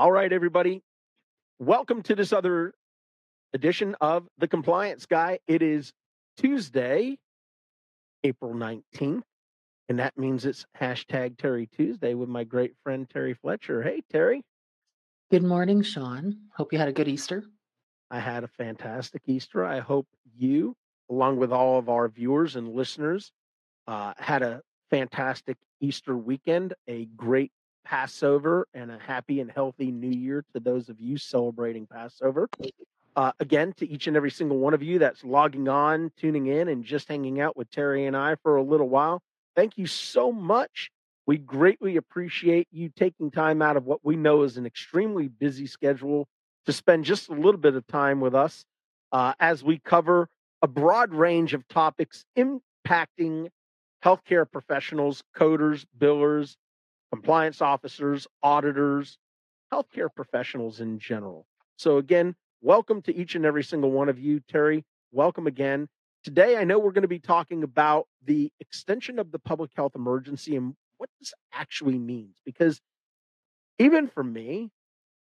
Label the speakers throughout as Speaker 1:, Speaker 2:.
Speaker 1: All right, everybody. Welcome to this other edition of The Compliance Guy. It is Tuesday, April 19th, and that means it's hashtag Terry Tuesday with my great friend Terry Fletcher. Hey, Terry.
Speaker 2: Good morning, Sean. Hope you had a good Easter.
Speaker 1: I had a fantastic Easter. I hope you, along with all of our viewers and listeners, uh, had a fantastic Easter weekend, a great Passover, and a happy and healthy New Year to those of you celebrating Passover. Uh, again, to each and every single one of you that's logging on, tuning in, and just hanging out with Terry and I for a little while, thank you so much. We greatly appreciate you taking time out of what we know is an extremely busy schedule to spend just a little bit of time with us uh, as we cover a broad range of topics impacting healthcare professionals, coders, billers, compliance officers, auditors, healthcare professionals in general. So, again, welcome to each and every single one of you. Terry, welcome again. Today, I know we're going to be talking about the extension of the public health emergency and what this actually means. Because even for me,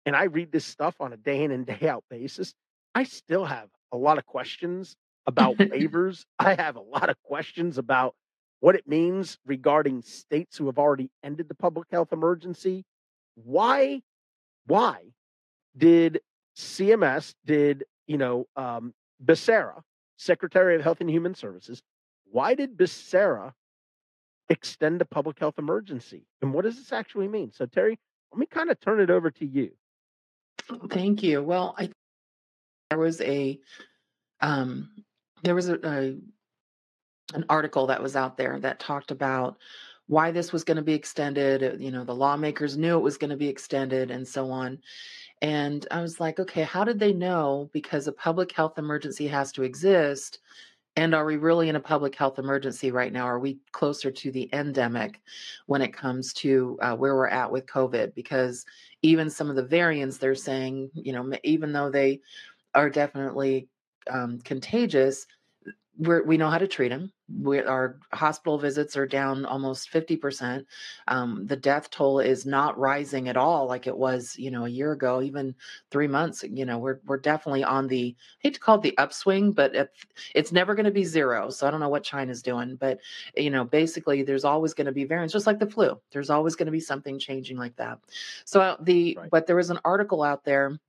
Speaker 1: and I read this stuff on a day in and day out basis, I still have a lot of questions about waivers. I have a lot of questions about what it means regarding states who have already ended the public health emergency. Why, why did CMS, did, you know, um, Becerra, Secretary of Health and Human Services, why did Becerra extend the public health emergency? And what does this actually mean? So, Terry, let me kind of turn it over to you.
Speaker 2: Thank you. Well, I there was a um, there was a, a an article that was out there that talked about why this was going to be extended. Uh, you know, the lawmakers knew it was going to be extended and so on. And I was like, okay, how did they know? Because a public health emergency has to exist. And are we really in a public health emergency right now? Are we closer to the endemic when it comes to uh, where we're at with COVID? Because even some of the variants, they're saying, you know, even though they are definitely um, contagious, we're, we know how to treat them. We, our hospital visits are down almost 50%. Um, the death toll is not rising at all like it was, you know, a year ago, even three months. You know, we're, we're definitely on the, I hate to call it the upswing, but it, it's never going to be zero. So I don't know what China's doing, but, you know, basically there's always going to be variants, just like the flu. There's always going to be something changing like that. So the, right. but there was an article out there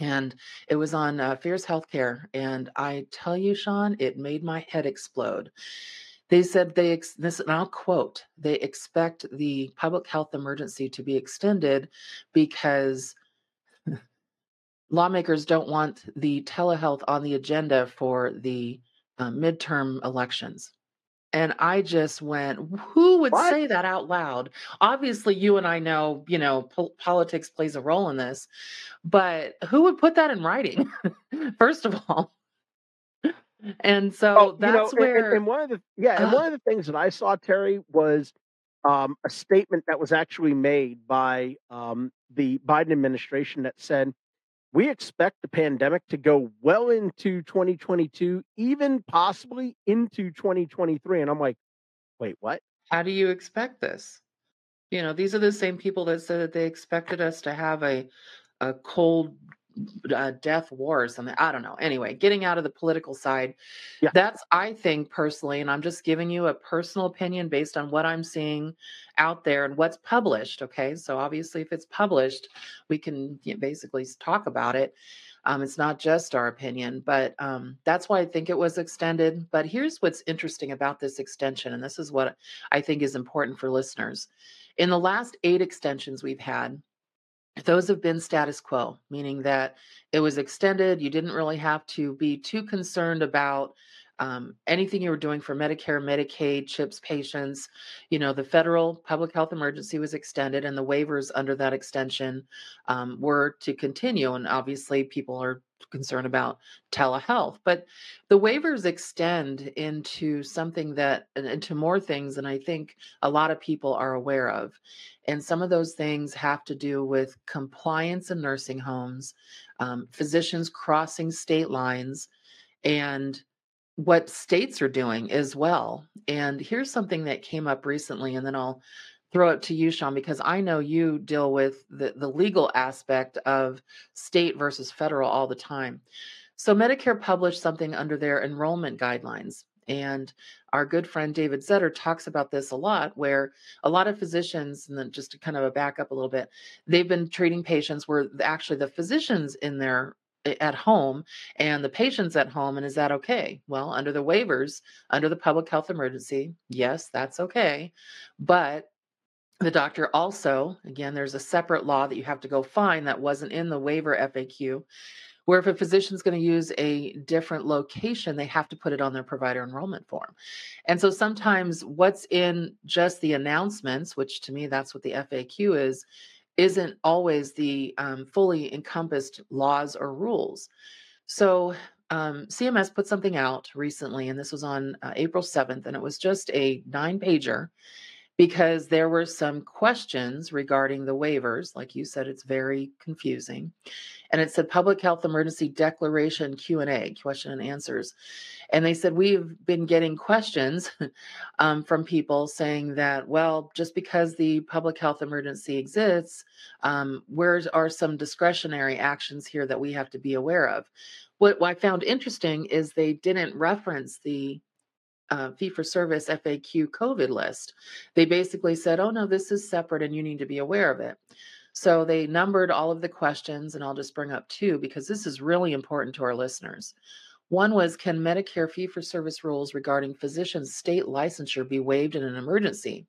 Speaker 2: and it was on uh, Fierce Healthcare. And I tell you, Sean, it made my head explode. They said they ex- this, and I'll quote: they expect the public health emergency to be extended because lawmakers don't want the telehealth on the agenda for the uh, midterm elections. And I just went, who would what? say that out loud? Obviously, you and I know, you know, po- politics plays a role in this, but who would put that in writing, first of all? And so oh, that's
Speaker 1: you know,
Speaker 2: where.
Speaker 1: And, and, one of the yeah, and uh, one of the things that I saw Terry was um, a statement that was actually made by um, the Biden administration that said we expect the pandemic to go well into 2022, even possibly into 2023. And I'm like, wait, what?
Speaker 2: How do you expect this? You know, these are the same people that said that they expected us to have a a cold uh, death war or something. I don't know. Anyway, getting out of the political side, yeah. that's I think personally, and I'm just giving you a personal opinion based on what I'm seeing out there and what's published. Okay, so obviously, if it's published, we can you know, basically talk about it. Um, it's not just our opinion, but um, that's why I think it was extended. But here's what's interesting about this extension, and this is what I think is important for listeners. In the last eight extensions we've had, those have been status quo, meaning that it was extended. You didn't really have to be too concerned about um, anything you were doing for Medicare, Medicaid, CHIPS patients. You know, the federal public health emergency was extended, and the waivers under that extension um, were to continue. And obviously, people are concerned about telehealth, but the waivers extend into something that, into more things than I think a lot of people are aware of. And some of those things have to do with compliance in nursing homes, um, physicians crossing state lines, and what states are doing as well. And here's something that came up recently, and then I'll throw it to you, Sean, because I know you deal with the, the legal aspect of state versus federal all the time. So, Medicare published something under their enrollment guidelines. And our good friend David Zetter talks about this a lot, where a lot of physicians, and then just to kind of back up a little bit, they've been treating patients where actually the physicians in their at home and the patients at home. And is that okay? Well, under the waivers, under the public health emergency, yes, that's okay. But the doctor also, again, there's a separate law that you have to go find that wasn't in the waiver FAQ, where if a physician's going to use a different location, they have to put it on their provider enrollment form. And so sometimes what's in just the announcements, which to me, that's what the FAQ is, isn't always the um, fully encompassed laws or rules. So um, CMS put something out recently, and this was on uh, April 7th, and it was just a nine pager because there were some questions regarding the waivers. Like you said, it's very confusing. And it said public health emergency declaration Q&A, question and answers. And they said, we've been getting questions um, from people saying that, well, just because the public health emergency exists, um, where are some discretionary actions here that we have to be aware of? What, what I found interesting is they didn't reference the uh, fee for service FAQ COVID list. They basically said, oh, no, this is separate and you need to be aware of it. So they numbered all of the questions, and I'll just bring up two because this is really important to our listeners. One was Can Medicare fee for service rules regarding physicians' state licensure be waived in an emergency?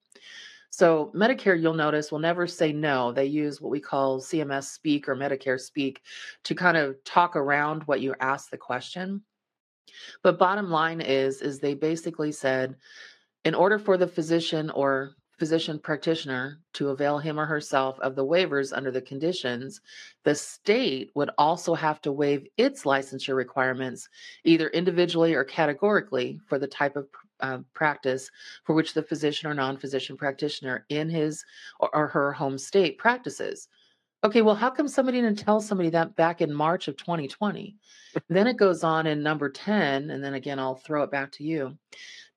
Speaker 2: So, Medicare, you'll notice, will never say no. They use what we call CMS speak or Medicare speak to kind of talk around what you ask the question. But bottom line is is they basically said in order for the physician or physician practitioner to avail him or herself of the waivers under the conditions, the state would also have to waive its licensure requirements, either individually or categorically, for the type of uh, practice for which the physician or non physician practitioner in his or, or her home state practices. Okay, well, how come somebody didn't tell somebody that back in March of 2020? then it goes on in number 10, and then again, I'll throw it back to you.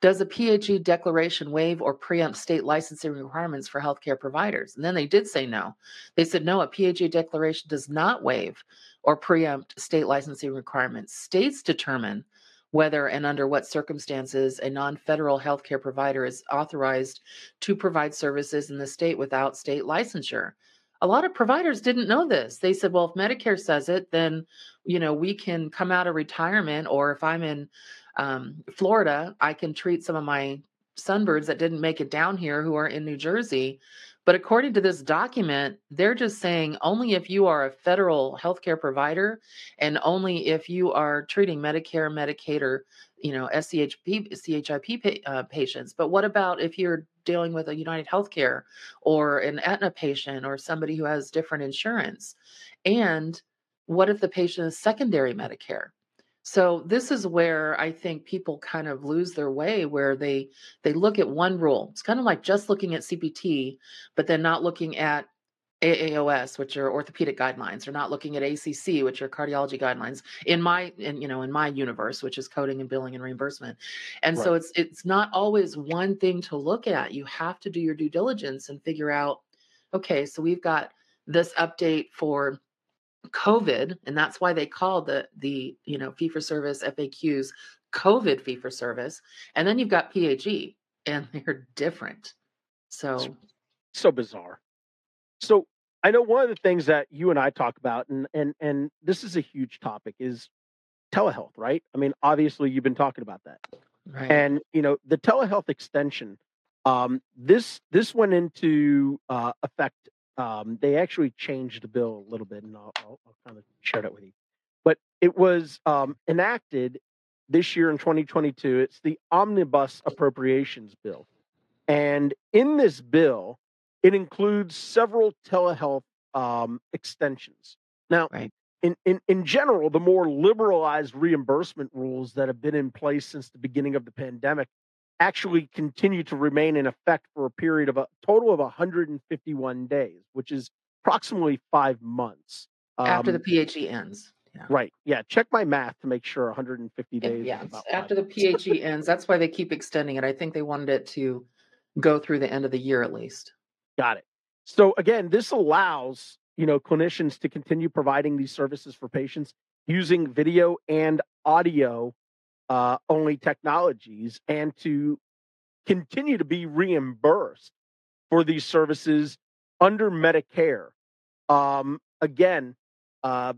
Speaker 2: Does a PHE declaration waive or preempt state licensing requirements for healthcare providers? And then they did say no. They said no, a PHE declaration does not waive or preempt state licensing requirements. States determine whether and under what circumstances a non federal healthcare provider is authorized to provide services in the state without state licensure a lot of providers didn't know this. They said, well, if Medicare says it, then, you know, we can come out of retirement, or if I'm in um, Florida, I can treat some of my sunbirds that didn't make it down here who are in New Jersey. But according to this document, they're just saying only if you are a federal healthcare provider and only if you are treating Medicare, Medicaid, or you know SCHIP, CHIP uh, patients. But what about if you're dealing with a United Healthcare or an Aetna patient or somebody who has different insurance? And what if the patient is secondary Medicare? So this is where I think people kind of lose their way where they they look at one rule. It's kind of like just looking at CPT, but then not looking at AAOS, which are orthopedic guidelines, are not looking at ACC, which are cardiology guidelines. In my, in you know, in my universe, which is coding and billing and reimbursement, and right. so it's it's not always one thing to look at. You have to do your due diligence and figure out, okay, so we've got this update for COVID, and that's why they call the the you know fee for service FAQs COVID fee for service, and then you've got PHE, and they're different. So
Speaker 1: so bizarre. So I know one of the things that you and I talk about, and and and this is a huge topic, is telehealth, right? I mean, obviously you've been talking about that, right. and you know the telehealth extension. Um, this this went into uh, effect. Um, they actually changed the bill a little bit, and I'll, I'll, I'll kind of share that with you. But it was um, enacted this year in 2022. It's the Omnibus Appropriations Bill, and in this bill, it includes several telehealth um, extensions. Now, right. in, in, in general, the more liberalized reimbursement rules that have been in place since the beginning of the pandemic actually continue to remain in effect for a period of a total of 151 days, which is approximately five months.
Speaker 2: Um, After the PHE ends.
Speaker 1: Yeah. Right. Yeah. Check my math to make sure 150 days.
Speaker 2: Yeah. After the PHE ends. That's why they keep extending it. I think they wanted it to go through the end of the year at least.
Speaker 1: Got it. So again, this allows you know clinicians to continue providing these services for patients using video and audio uh, only technologies, and to continue to be reimbursed for these services under Medicare. Um, again, uh,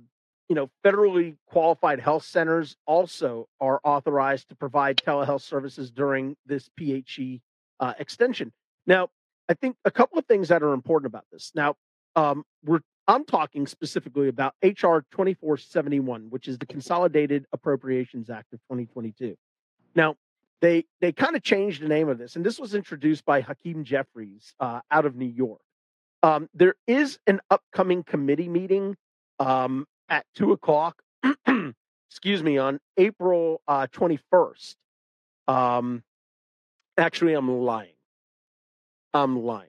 Speaker 1: you know, federally qualified health centers also are authorized to provide telehealth services during this PHE uh, extension. Now, I think a couple of things that are important about this. Now, um, we're I'm talking specifically about HR 2471, which is the Consolidated Appropriations Act of 2022. Now, they they kind of changed the name of this, and this was introduced by Hakeem Jeffries uh, out of New York. Um, there is an upcoming committee meeting um, at two o'clock. excuse me, on April uh, 21st. Um, actually, I'm lying. I'm lying.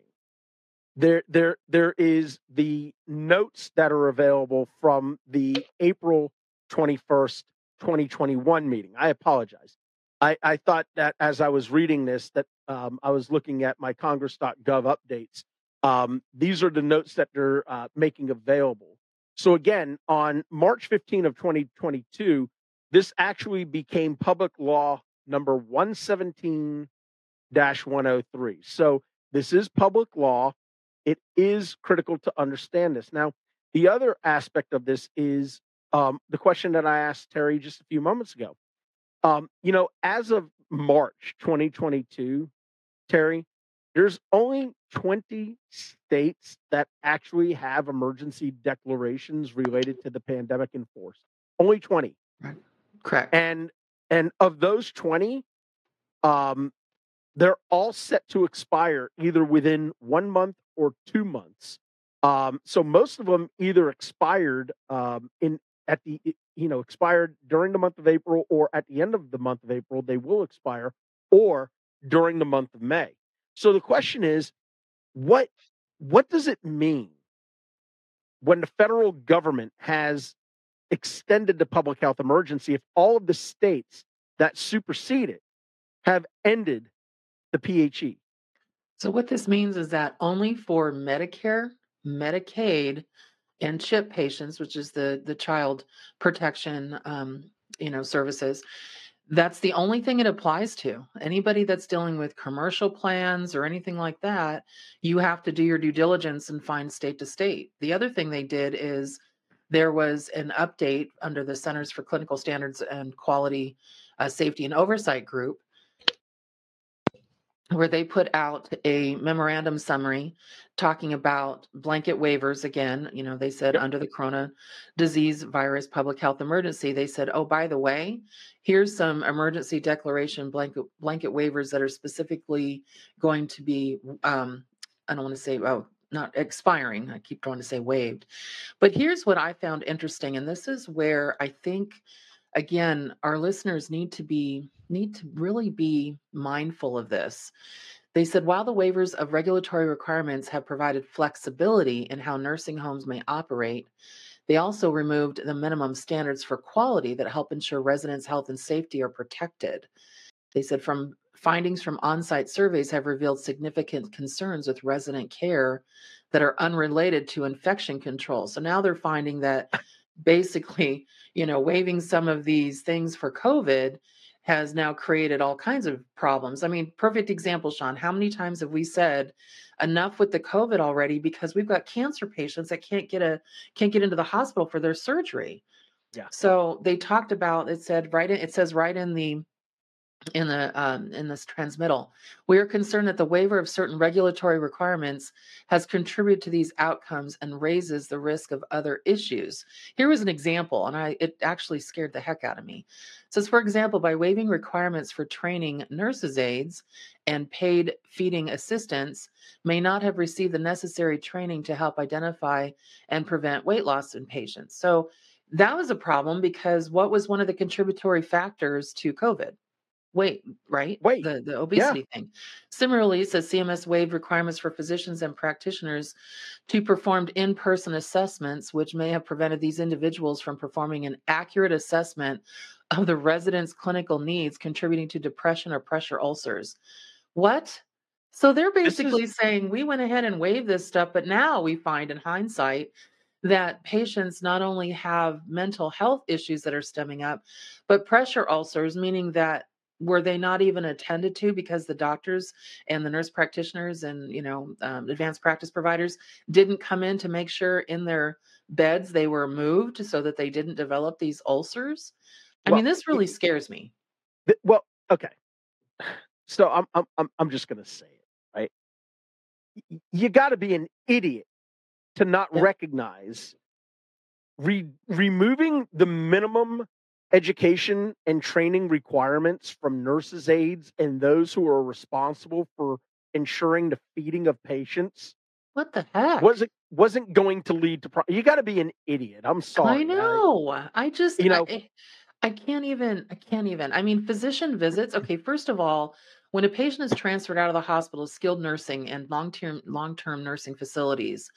Speaker 1: There, there, there is the notes that are available from the April 21st, 2021 meeting. I apologize. I, I thought that as I was reading this, that um, I was looking at my Congress.gov updates. Um, these are the notes that they're uh, making available. So again, on March 15 of 2022, this actually became public law number 117 103. So this is public law. It is critical to understand this. Now, the other aspect of this is um, the question that I asked Terry just a few moments ago. Um, you know, as of March 2022, Terry, there's only 20 states that actually have emergency declarations related to the pandemic in force. Only 20.
Speaker 2: Right. Correct.
Speaker 1: And and of those 20, um, they're all set to expire either within one month or two months. Um, so most of them either expired um, in at the you know expired during the month of April or at the end of the month of April they will expire or during the month of May. So the question is what what does it mean when the federal government has extended the public health emergency if all of the states that supersede it have ended the PHE?
Speaker 2: So what this means is that only for Medicare, Medicaid, and CHIP patients, which is the the child protection, um, you know, services. That's the only thing it applies to. Anybody that's dealing with commercial plans or anything like that, you have to do your due diligence and find state to state. The other thing they did is there was an update under the Centers for Clinical Standards and Quality uh, Safety and Oversight Group where they put out a memorandum summary talking about blanket waivers again you know they said yep. under the corona disease virus public health emergency they said oh by the way here's some emergency declaration blanket blanket waivers that are specifically going to be um, i don't want to say oh not expiring i keep trying to say waived but here's what i found interesting and this is where i think again, our listeners need to be need to really be mindful of this. They said while the waivers of regulatory requirements have provided flexibility in how nursing homes may operate, they also removed the minimum standards for quality that help ensure residents' health and safety are protected. They said from findings from on-site surveys have revealed significant concerns with resident care that are unrelated to infection control. So now they're finding that basically, you know, waiving some of these things for COVID has now created all kinds of problems. I mean, perfect example, Sean. How many times have we said enough with the COVID already because we've got cancer patients that can't get a can't get into the hospital for their surgery.
Speaker 1: Yeah.
Speaker 2: So they talked about it said right in, it says right in the in the um, in this transmittal. We are concerned that the waiver of certain regulatory requirements has contributed to these outcomes and raises the risk of other issues. Here was an example, and I it actually scared the heck out of me. It says, for example, by waiving requirements for training nurses aides and paid feeding assistants may not have received the necessary training to help identify and prevent weight loss in patients. So that was a problem because what was one of the contributory factors to COVID? Weight, right?
Speaker 1: Weight.
Speaker 2: The the obesity yeah. thing. Similarly, says CMS waived requirements for physicians and practitioners to perform in-person assessments, which may have prevented these individuals from performing an accurate assessment of the resident's clinical needs, contributing to depression or pressure ulcers. What? So they're
Speaker 1: This is
Speaker 2: basically saying, "We went ahead and waived this stuff, but now we find in hindsight that patients not only have mental health issues that are stemming up, but pressure ulcers, meaning that were they not even attended to because the doctors and the nurse practitioners and you know um, advanced practice providers didn't come in to make sure in their beds they were moved so that they didn't develop these ulcers. I mean, this really scares me.
Speaker 1: th- well, okay. So I'm I'm I'm I'm just gonna say it, right? Y- You got to be an idiot to not
Speaker 2: Yep.
Speaker 1: recognize re- removing the minimum education and training requirements from nurses aides and those who are responsible for ensuring the feeding of patients
Speaker 2: What the heck?
Speaker 1: wasn't wasn't going to lead to pro- you got to be an idiot i'm sorry I,
Speaker 2: know. I just
Speaker 1: you know
Speaker 2: I I can't even I can't even. I mean, physician visits, okay, first of all, when a patient is transferred out of the hospital, to skilled nursing and long-term long-term nursing facilities,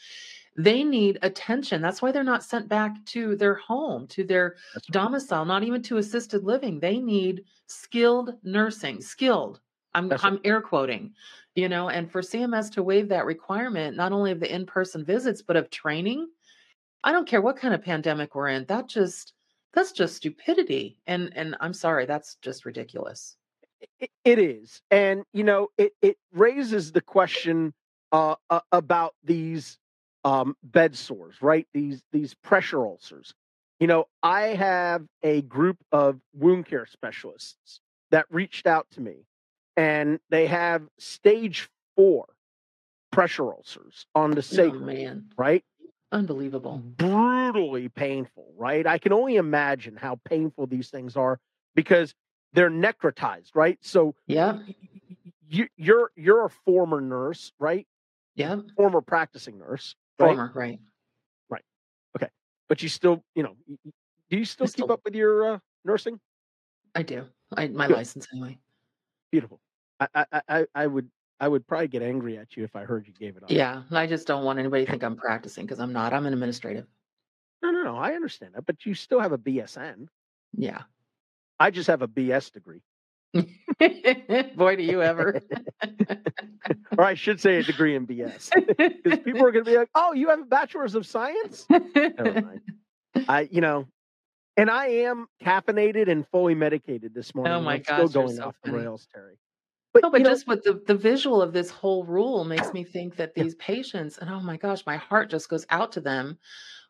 Speaker 2: they need attention. That's why they're not sent back to their home, to their
Speaker 1: right
Speaker 2: domicile, not even to assisted living. They need skilled nursing, skilled. I'm
Speaker 1: that's
Speaker 2: I'm air quoting, you know, and for CMS to waive that requirement, not only of the in-person visits, but of training, I don't care what kind of pandemic we're in. That just that's just stupidity. And and I'm sorry, that's just ridiculous.
Speaker 1: it, it is and you know it it raises the question uh, uh about these um bed sores right these these pressure ulcers you know i have a group of wound care specialists that reached out to me and they have stage 4 pressure ulcers on the
Speaker 2: Oh
Speaker 1: sacrum
Speaker 2: man,
Speaker 1: right
Speaker 2: unbelievable.
Speaker 1: brutally painful, right? I can only imagine how painful these things are because they're necrotized, right? So
Speaker 2: yeah,
Speaker 1: you, you're you're a former nurse, right?
Speaker 2: Yeah,
Speaker 1: Former practicing nurse?
Speaker 2: Former, right.
Speaker 1: Right. Okay, but you still, you know, do you still keep up with your uh, nursing?
Speaker 2: I do. I my
Speaker 1: Good,
Speaker 2: license anyway.
Speaker 1: beautiful. I, I I I I would I would probably get angry at you if I heard you gave it up.
Speaker 2: Yeah, I just don't want anybody to think I'm practicing because I'm not. I'm an administrative.
Speaker 1: No, no, no. I understand that, but you still have a BSN.
Speaker 2: Yeah.
Speaker 1: I just have a BS degree.
Speaker 2: Boy, do you ever.
Speaker 1: or I should say a degree in BS, because people are going to be like, "Oh, you have a bachelor's of science." Never mind. I, you know, and I am caffeinated and fully medicated this morning,
Speaker 2: oh my
Speaker 1: I'm still
Speaker 2: gosh, you're
Speaker 1: going
Speaker 2: so
Speaker 1: off the rails, Terry. But
Speaker 2: No, but
Speaker 1: you know,
Speaker 2: just with the the visual of this whole rule makes me think that these patients, and oh my gosh, my heart just goes out to them,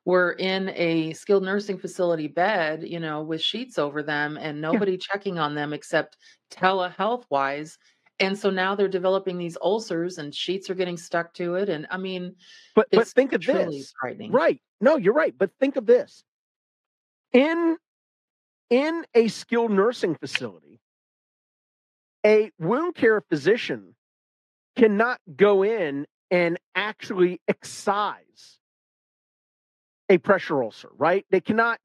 Speaker 2: were in a skilled nursing facility bed, you know, with sheets over them and
Speaker 1: yeah.
Speaker 2: nobody checking on them except telehealth wise. And so now they're developing these ulcers and sheets are getting stuck to it. And I mean,
Speaker 1: But but think of this,
Speaker 2: frightening.
Speaker 1: right? No, you're right. But think of this in in a skilled nursing facility, a wound care physician cannot go in and actually excise a pressure ulcer, right? They cannot,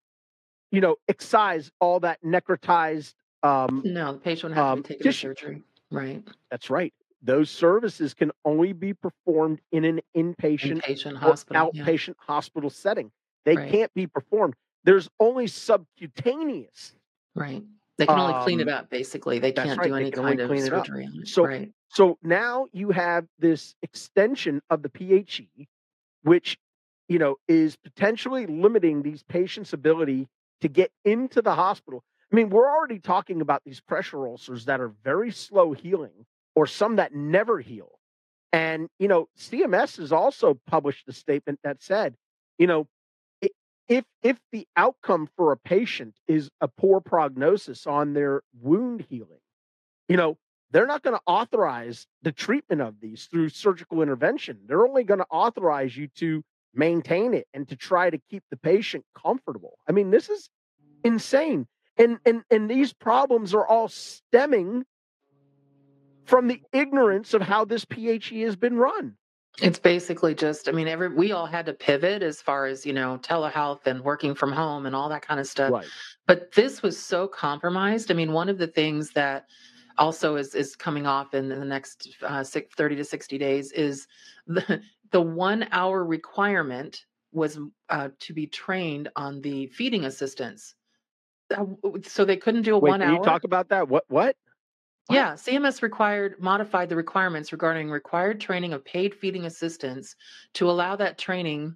Speaker 1: you know, excise all that necrotized um,
Speaker 2: No, the patient would have to be
Speaker 1: um,
Speaker 2: taken to
Speaker 1: tissue.
Speaker 2: surgery. Right.
Speaker 1: That's right. Those services can only be performed in an inpatient
Speaker 2: Inpatient
Speaker 1: or
Speaker 2: hospital. Yeah.
Speaker 1: outpatient hospital setting. They
Speaker 2: Right.
Speaker 1: can't be performed. There's only subcutaneous.
Speaker 2: Right. They can only clean it
Speaker 1: Um,
Speaker 2: up, basically. They can't
Speaker 1: right.
Speaker 2: do any kind of
Speaker 1: clean
Speaker 2: surgery on it.
Speaker 1: So
Speaker 2: Right.
Speaker 1: so now you have this extension of the PHE, which you know is potentially limiting these patients' ability to get into the hospital. I mean, we're already talking about these pressure ulcers that are very slow healing, or some that never heal. And you know, CMS has also published a statement that said, you know, if if the outcome for a patient is a poor prognosis on their wound healing, you know, they're not going to authorize the treatment of these through surgical intervention. They're only going to authorize you to maintain it and to try to keep the patient comfortable. I mean, this is insane. And and and these problems are all stemming from the ignorance of how this PHE has been run.
Speaker 2: It's basically just, I mean, every we all had to pivot as far as, you know, telehealth and working from home and all that kind of stuff.
Speaker 1: Right.
Speaker 2: But this was so compromised. I mean, one of the things that also is is coming off in the next uh, six, 30 to 60 days is the the one hour requirement was uh, to be trained on the feeding assistants. Uh, So they couldn't do a
Speaker 1: Wait,
Speaker 2: one
Speaker 1: can you
Speaker 2: hour.
Speaker 1: talk about that? What what?
Speaker 2: Yeah, CMS required modified the requirements regarding required training of paid feeding assistants to allow that training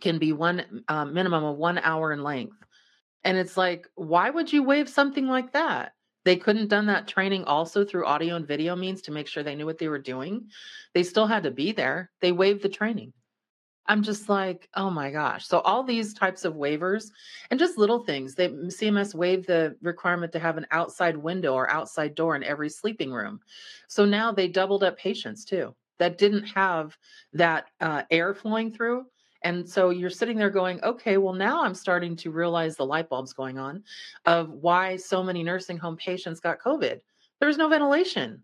Speaker 2: can be one uh, minimum of one hour in length. And it's like, why would you waive something like that? They couldn't done that training also through audio and video means to make sure they knew what they were doing. They still had to be there. They waived the training. I'm just like, oh my gosh. So all these types of waivers and just little things. They CMS waived the requirement to have an outside window or outside door in every sleeping room. So now they doubled up patients too that didn't have that uh, air flowing through. And so you're sitting there going, okay, well, now I'm starting to realize the light bulbs going on of why so many nursing home patients got COVID. There was no ventilation.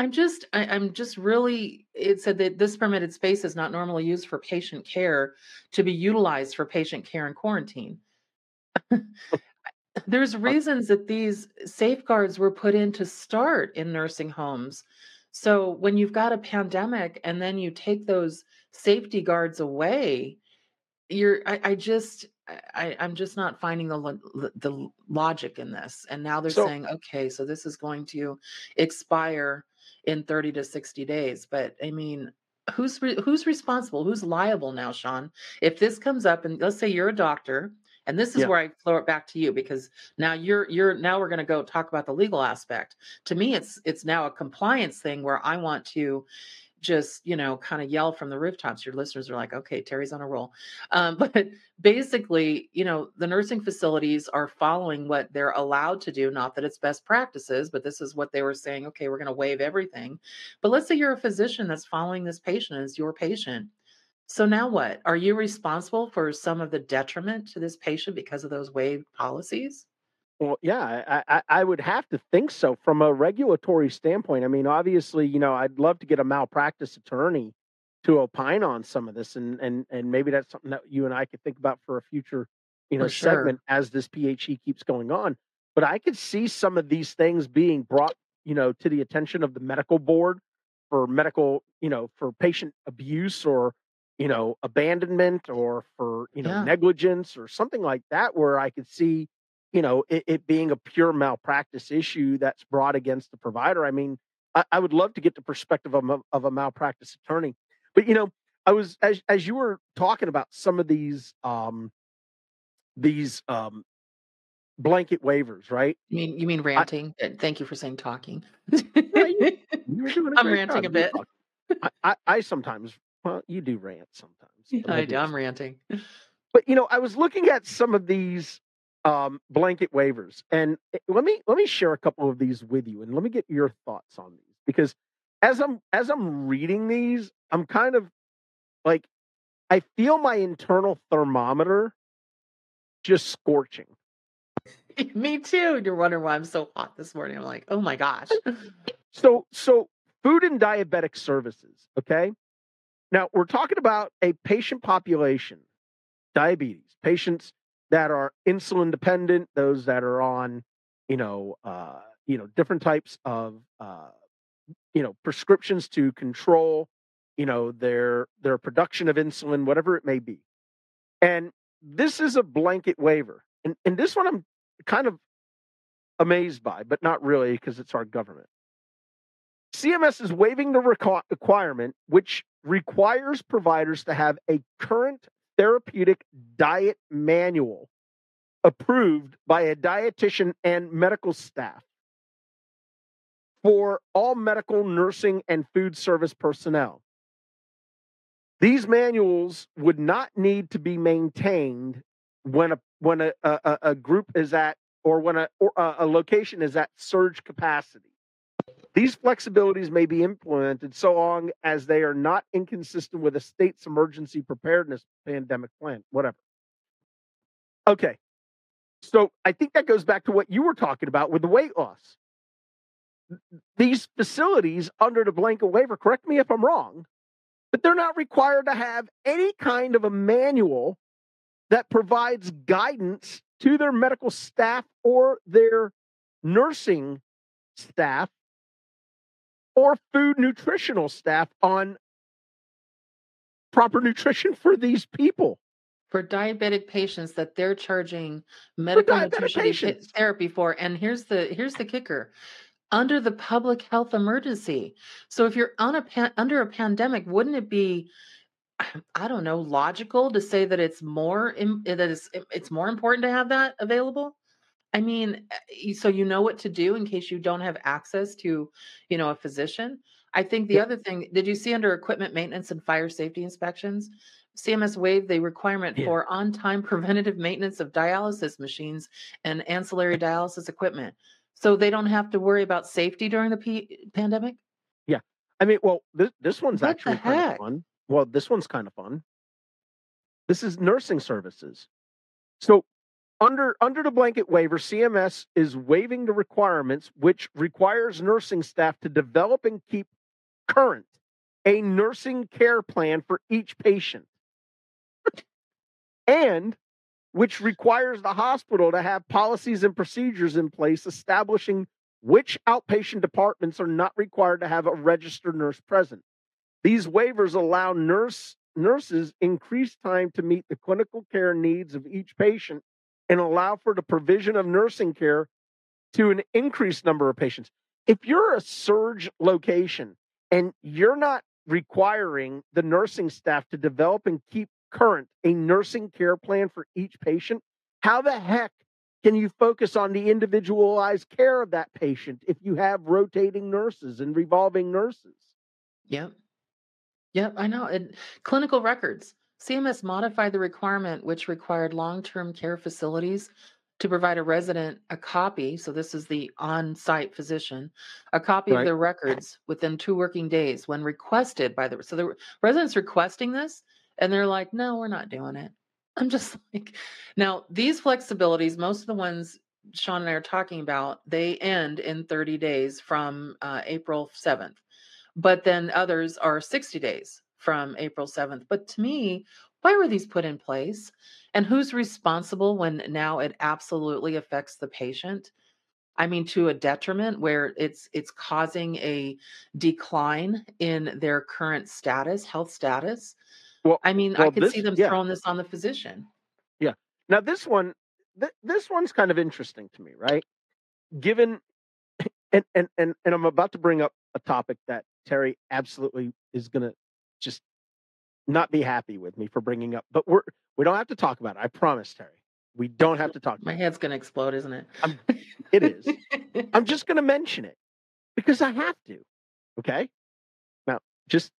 Speaker 2: I'm just, I, I'm just really, it said that this permitted space is not normally used for patient care to be utilized for patient care in quarantine. There's reasons that these safeguards were put in to start in nursing homes. So when you've got a pandemic and then you take those safety guards away, you're I, I just I, I'm just not finding the the logic in this. And now they're
Speaker 1: So
Speaker 2: saying, okay, so this is going to expire in 30 to 60 days. But I mean, who's re- who's responsible? Who's liable now, Sean? If this comes up, and let's say you're a doctor, and this is
Speaker 1: yeah.
Speaker 2: where I throw it back to you because now you're you're now we're going to go talk about the legal aspect. To me, it's it's now a compliance thing where I want to just you know kind of yell from the rooftops. Your listeners are like okay terry's on a roll. Um, but basically you know the nursing facilities are following what they're allowed to do not that it's best practices but this is what they were saying okay we're going to waive everything. But let's say you're a physician that's following this patient as your patient. So now what? Are you responsible for some of the detriment to this patient because of those waived policies
Speaker 1: Well, yeah, I, I, I would have to think so from a regulatory standpoint. I mean, obviously, you know, I'd love to get a malpractice attorney to opine on some of this, and and and maybe that's something that you and I could think about for a future, you know,
Speaker 2: for sure
Speaker 1: segment as this PHE keeps going on. But I could see some of these things being brought, you know, to the attention of the medical board for medical, you know, for patient abuse or you know abandonment or for you know
Speaker 2: yeah
Speaker 1: negligence or something like that, where I could see you know, it, it being a pure malpractice issue that's brought against the provider. I mean, I, I would love to get the perspective of, a- of a malpractice attorney, but you know, I was as as you were talking about some of these um these um blanket waivers, right?
Speaker 2: you mean you mean ranting Uh, thank you for saying talking
Speaker 1: yeah, you you were doing a
Speaker 2: i'm ranting a
Speaker 1: job. You
Speaker 2: bit.
Speaker 1: I, I I sometimes well, you do rant sometimes, I
Speaker 2: i do i'm ranting
Speaker 1: But you know, I was looking at some of these um, blanket waivers, and eh, let me let me share a couple of these with you, and let me get your thoughts on these because as I'm as I'm reading these, I'm kind of like I feel my internal thermometer just scorching.
Speaker 2: Me too. You're wondering why I'm so hot this morning. I'm like, oh my gosh.
Speaker 1: So so food and diabetic services, okay? Now we're talking about a patient population, diabetes, patients that are insulin dependent, those that are on, you know, uh, you know, different types of uh, you know, prescriptions to control, you know, their their production of insulin, whatever it may be. And this is a blanket waiver. And and this one I'm kind of amazed by, but not really because it's our government. CMS is waiving the requ- requirement, which requires providers to have a current therapeutic diet manual approved by a dietitian and medical staff for all medical, nursing, and food service personnel. These manuals would not need to be maintained when a when a, a, a group is at or when a, or a location is at surge capacity. These flexibilities may be implemented so long as they are not inconsistent with a state's emergency preparedness pandemic plan, whatever. Okay. So I think that goes back to what you were talking about with the weight loss. These facilities under the blanket waiver, correct me if I'm wrong, but they're not required to have any kind of a manual that provides guidance to their medical staff or their nursing staff or food nutritional staff on proper nutrition for these people,
Speaker 2: For diabetic patients that they're charging medical nutrition therapy for. And here's the here's the kicker. under the public health emergency. So if you're on a pan- under a pandemic, wouldn't it be I don't know, logical to say that it's more that it's it's more important to have that available? I mean, eh, so you know what to do in case you don't have access to, you know, a physician. I think the
Speaker 1: Yeah.
Speaker 2: other thing, did you see under equipment maintenance and fire safety inspections? CMS waived the requirement
Speaker 1: Yeah.
Speaker 2: for on-time preventative maintenance of dialysis machines and ancillary dialysis equipment. So they don't have to worry about safety during the p- pandemic?
Speaker 1: Yeah. I mean, well, this this one's
Speaker 2: What
Speaker 1: actually kind of fun. Well, this one's kind of fun. This is nursing services. So under under the blanket waiver, CMS is waiving the requirements which requires nursing staff to develop and keep current a nursing care plan for each patient. and which requires the hospital to have policies and procedures in place establishing which outpatient departments are not required to have a registered nurse present. These waivers allow nurse nurses increased time to meet the clinical care needs of each patient and allow for the provision of nursing care to an increased number of patients. If you're a surge location and you're not requiring the nursing staff to develop and keep current a nursing care plan for each patient, how the heck can you focus on the individualized care of that patient if you have rotating nurses and revolving nurses?
Speaker 2: Yep. Yep, I know. And clinical records. CMS modified the requirement which required long-term care facilities to provide a resident a copy. So this is the on-site physician, a copy of their records within two working days when requested by the so the residents requesting this, and they're like, no, we're not doing it. I'm just like, now these flexibilities, most of the ones Sean and I are talking about, they end in 30 days from uh, April 7th but then others are 60 days from April 7th. But to me, why were these put in place? And who's responsible when now it absolutely affects the patient? I mean, to a detriment where it's it's causing a decline in their current status, health status.
Speaker 1: Well,
Speaker 2: I mean, I
Speaker 1: well,
Speaker 2: could see them
Speaker 1: yeah,
Speaker 2: throwing this on the physician.
Speaker 1: yeah. Now this one, th- this one's kind of interesting to me, right? Given, and and and and I'm about to bring up a topic that Terry absolutely is gonna just not be happy with me for bringing up, but we're we don't have to talk about it. I promise, Terry. We don't have to talk
Speaker 2: My head's going to explode, isn't it?
Speaker 1: I'm- it. Is. I'm just gonna mention it because I have to. Okay. Now, just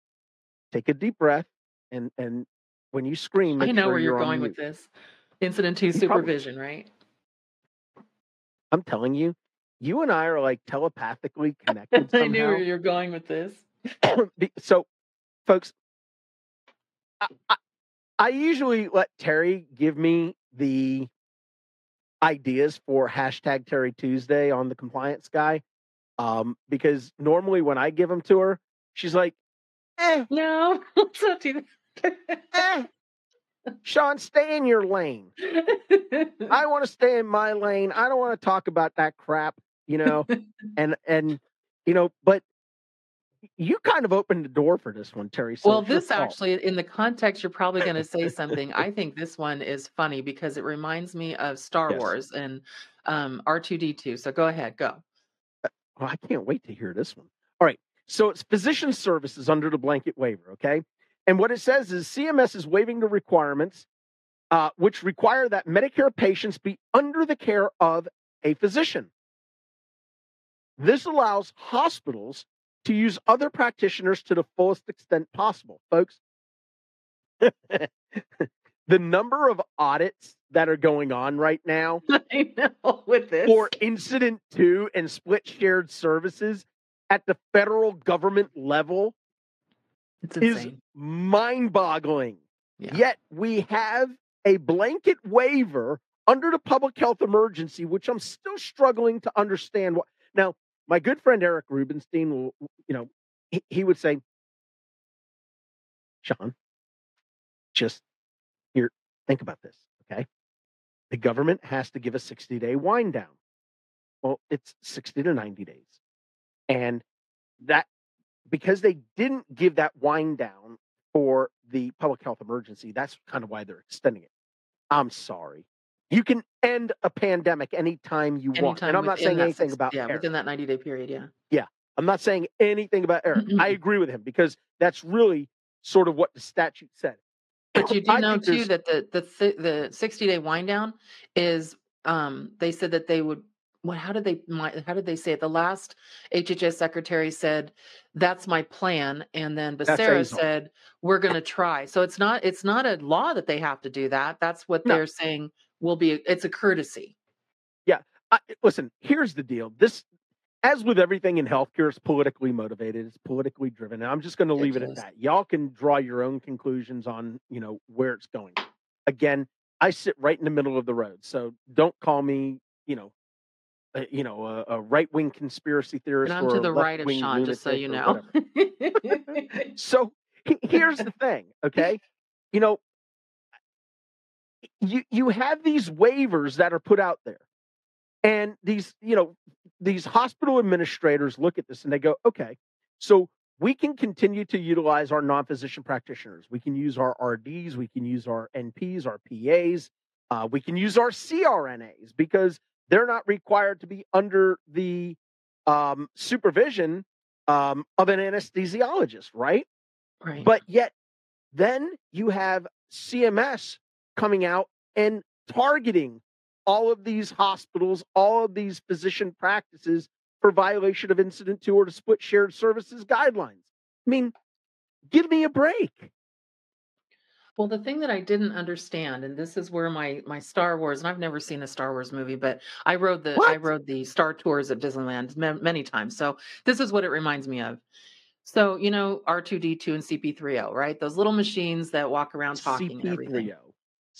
Speaker 1: take a deep breath and and when you scream,
Speaker 2: I know
Speaker 1: sure
Speaker 2: where you're
Speaker 1: you're
Speaker 2: going with this. Incident to
Speaker 1: You probably,
Speaker 2: supervision, right?
Speaker 1: I'm telling you, you and I are like telepathically connected
Speaker 2: I knew where you're going with this.
Speaker 1: So, folks, I, I, I usually let Terry give me the ideas for hashtag Terry Tuesday on the compliance guy. Um, because normally when I give them to her, she's like, eh,
Speaker 2: No, let's not do
Speaker 1: eh, Sean, stay in your lane. I want to stay in my lane. I don't want to talk about that crap, you know. And and you know, but you kind of opened the door for this one, Terry. So
Speaker 2: well, this actually, in the context, you're probably going to say something. I think this one is funny because it reminds me of Star
Speaker 1: Yes.
Speaker 2: Wars and um, R2D2. So go ahead, go.
Speaker 1: Oh, I can't wait to hear this one. All right. So it's physician services under the blanket waiver. Okay. And what it says is CMS is waiving the requirements, uh, which require that Medicare patients be under the care of a physician. This allows hospitals to use other practitioners to the fullest extent possible. Folks, the number of audits that are going on right now
Speaker 2: I know with this.
Speaker 1: for incident to and split shared services at the federal government level
Speaker 2: It's
Speaker 1: is mind boggling.
Speaker 2: Yeah.
Speaker 1: Yet we have a blanket waiver under the public health emergency, which I'm still struggling to understand. What now? My good friend Eric Rubenstein will, you know, he, he would say, Sean, just here, think about this, okay? The government has to give a 60 day wind down. Well, it's 60 to 90 days. And that, because they didn't give that wind down for the public health emergency, that's kind of why they're extending it. I'm sorry. You can end a pandemic anytime you want. And I'm not saying anything
Speaker 2: six
Speaker 1: about
Speaker 2: yeah,
Speaker 1: Eric.
Speaker 2: within that 90 day period, yeah.
Speaker 1: Yeah. I'm not saying anything about Eric. I
Speaker 2: Mm-mm.
Speaker 1: agree with him because that's really sort of what the statute said.
Speaker 2: But you do
Speaker 1: I
Speaker 2: know too that the the th- the 60 day wind down is um they said that they would what how did they how did they say it? The last HHS secretary said that's my plan and then Becerra said we're going to try. So it's not it's not a law that they have to do that. That's what
Speaker 1: No.
Speaker 2: they're saying will be it's a courtesy.
Speaker 1: Yeah. I, listen, here's the deal. This, as with everything in healthcare, it's politically motivated. It's politically driven. And I'm just going to leave it at that. Y'all can draw your own conclusions on, you know, where it's going. Again, I sit right in the middle of the road, so don't call me, you know, a, you know, a, a right wing conspiracy theorist.
Speaker 2: And I'm
Speaker 1: or
Speaker 2: to the right of Sean just so you know.
Speaker 1: So he- here's the thing, okay? You know, you you have these waivers that are put out there. And these you know these hospital administrators look at this and they go okay so we can continue to utilize our non-physician practitioners. We can use our rds we can use our nps our pas uh, we can use our crnas because they're not required to be under the um, supervision um, of an anesthesiologist right?
Speaker 2: Right.
Speaker 1: but yet, then you have CMS coming out and targeting all of these hospitals, all of these physician practices for violation of incident to or to split shared services guidelines. I mean, give me a break.
Speaker 2: Well, the thing that I didn't understand, and this is where my my Star Wars, and I've never seen a Star Wars movie, but I rode the I rode the Star Tours at Disneyland ma- many times. So this is what it reminds me of. So you know R2D2 and CP3O, right? Those little machines that walk around talking and everything.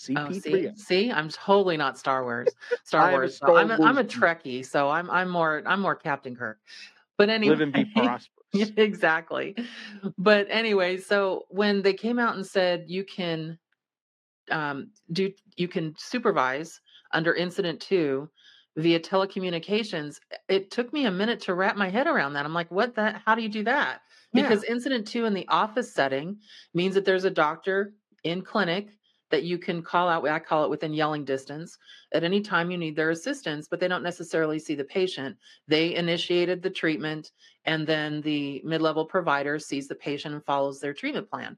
Speaker 1: CP3O.
Speaker 2: Oh, see, see, I'm totally not Star Wars. Star
Speaker 1: I am a
Speaker 2: Wars. So I'm a, I'm a Trekkie, so I'm I'm more I'm more Captain Kirk. But
Speaker 1: Live and be
Speaker 2: anyway,
Speaker 1: prosperous.
Speaker 2: exactly. But anyway, so when they came out and said you can um, do you can supervise under incident to via telecommunications it took me a minute to wrap my head around that i'm like what that how do you do that
Speaker 1: Yeah.
Speaker 2: because incident to in the office setting means that there's a doctor in clinic that you can call out i call it within yelling distance at any time you need their assistance but they don't necessarily see the patient they initiated the treatment and then the mid-level provider sees the patient and follows their treatment plan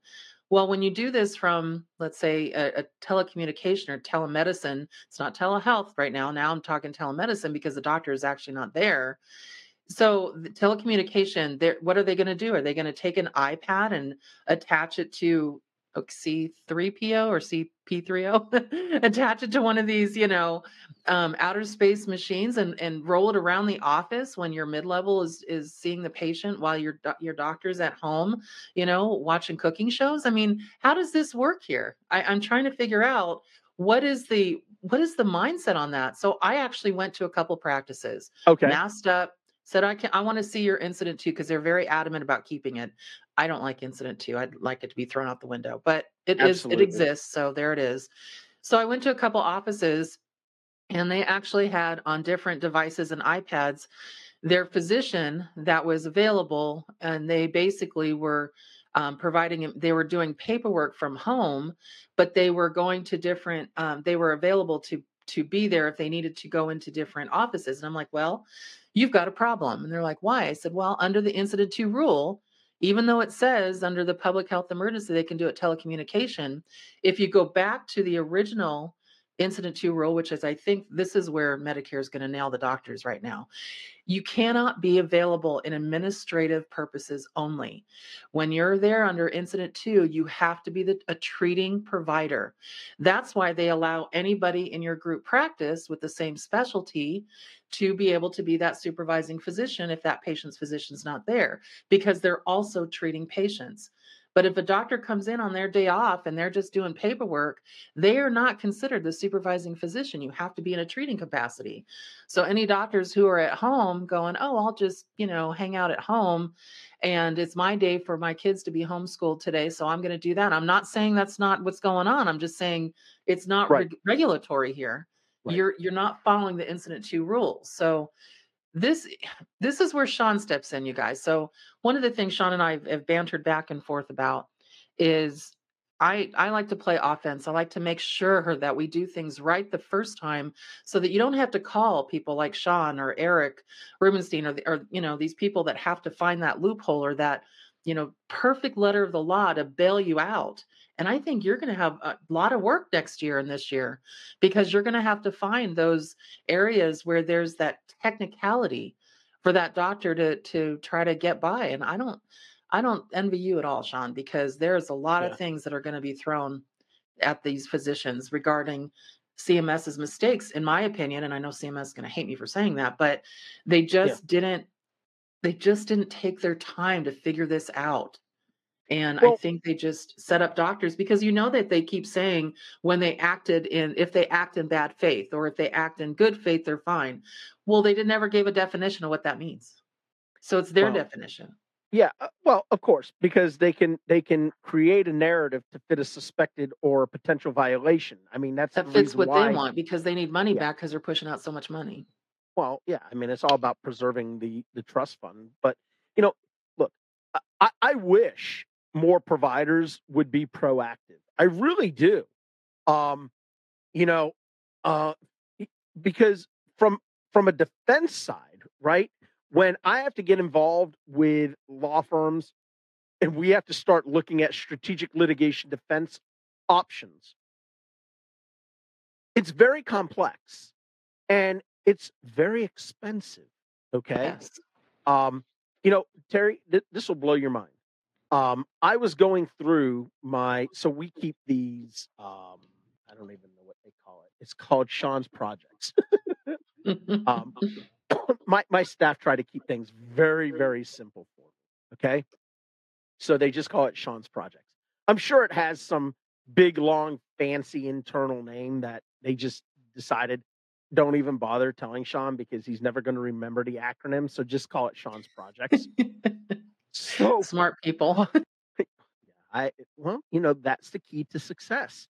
Speaker 2: well, when you do this from, let's say, a, a telecommunication or telemedicine, it's not telehealth right now. Now I'm talking telemedicine because the doctor is actually not there. So the telecommunication, what are they going to do? Are they going to take an iPad and attach it to C3PO or CP3O, attach it to one of these, you know, um, outer space machines and and roll it around the office when your mid level is is seeing the patient while your your doctor's at home, you know, watching cooking shows? I mean, how does this work here? I, I'm trying to figure out what is the what is the mindset on that. So I actually went to a couple practices
Speaker 1: Okay.
Speaker 2: masked up said i can i want to see your incident to because they're very adamant about keeping it i don't like incident to i'd like it to be thrown out the window but it is
Speaker 1: Absolutely.
Speaker 2: it exists so there it is so i went to a couple offices and they actually had on different devices and ipads their physician that was available and they basically were um, providing they were doing paperwork from home but they were going to different um, they were available to to be there if they needed to go into different offices and i'm like well you've got a problem. And they're like, why? I said, well, under the incident to rule, even though it says under the public health emergency, they can do it telecommunication. If you go back to the original incident to rule, which is, I think this is where Medicare is going to nail the doctors right now. You cannot be available in administrative purposes only. When you're there under incident to, you have to be the, a treating provider. That's why they allow anybody in your group practice with the same specialty to be able to be that supervising physician if that patient's physician's not there, because they're also treating patients. But if a doctor comes in on their day off and they're just doing paperwork, they are not considered the supervising physician. You have to be in a treating capacity. So any doctors who are at home going, "Oh, I'll just, you know, hang out at home and it's my day for my kids to be homeschooled today, so I'm going to do that." I'm not saying that's not what's going on. I'm just saying it's not
Speaker 1: Right.
Speaker 2: reg- regulatory here.
Speaker 1: Right.
Speaker 2: You're you're not following the incident to rules. So this this is where Sean steps in, you guys. So one of the things Sean and I have, bantered back and forth about is I I like to play offense. I like to make sure that we do things right the first time so that you don't have to call people like Sean or Eric Rubenstein or, the, or you know these people that have to find that loophole or that you know perfect letter of the law to bail you out. And I think you're going to have a lot of work next year and this year because you're going to have to find those areas where there's that technicality for that doctor to to try to get by. And I don't I don't envy you at all, Sean, because there's a lot
Speaker 1: Yeah.
Speaker 2: of things that are going to be thrown at these physicians regarding CMS's mistakes, in my opinion. And I know CMS is going to hate me for saying that, but they
Speaker 1: Yeah.
Speaker 2: just didn't they just didn't take their time to figure this out. And I think they just set up doctors because you know that they keep saying when they acted in if they act in bad faith or if they act in good faith, they're fine. Well, they did never gave a definition of what that means. So it's their
Speaker 1: well,
Speaker 2: definition.
Speaker 1: yeah. uh, Well, of course, because they can they can create a narrative to fit a suspected or a potential violation. I mean, that's
Speaker 2: That fits what they want because they need money
Speaker 1: Yeah.
Speaker 2: back because they're pushing out so much money.
Speaker 1: Well, yeah. I mean, it's all about preserving the the trust fund. But you know, look, I I wish more providers would be proactive. I really do. Um, you know, uh, because from from a defense side, right? When I have to get involved with law firms and we have to start looking at strategic litigation defense options, it's very complex and it's very expensive. Okay.
Speaker 2: Yes.
Speaker 1: Um, you know, Terry, th- this will blow your mind. Um, I was going through my, so we keep these, um, I don't even know what they call it. It's called Sean's Projects. um, my, my staff try to keep things very, very simple for me. Okay. So they just call it Sean's Projects. I'm sure it has some big, long, fancy internal name that they just decided don't even bother telling Sean because he's never going to remember the acronym. So just call it Sean's Projects. So
Speaker 2: Smart people.
Speaker 1: I, well, you know, that's the key to success.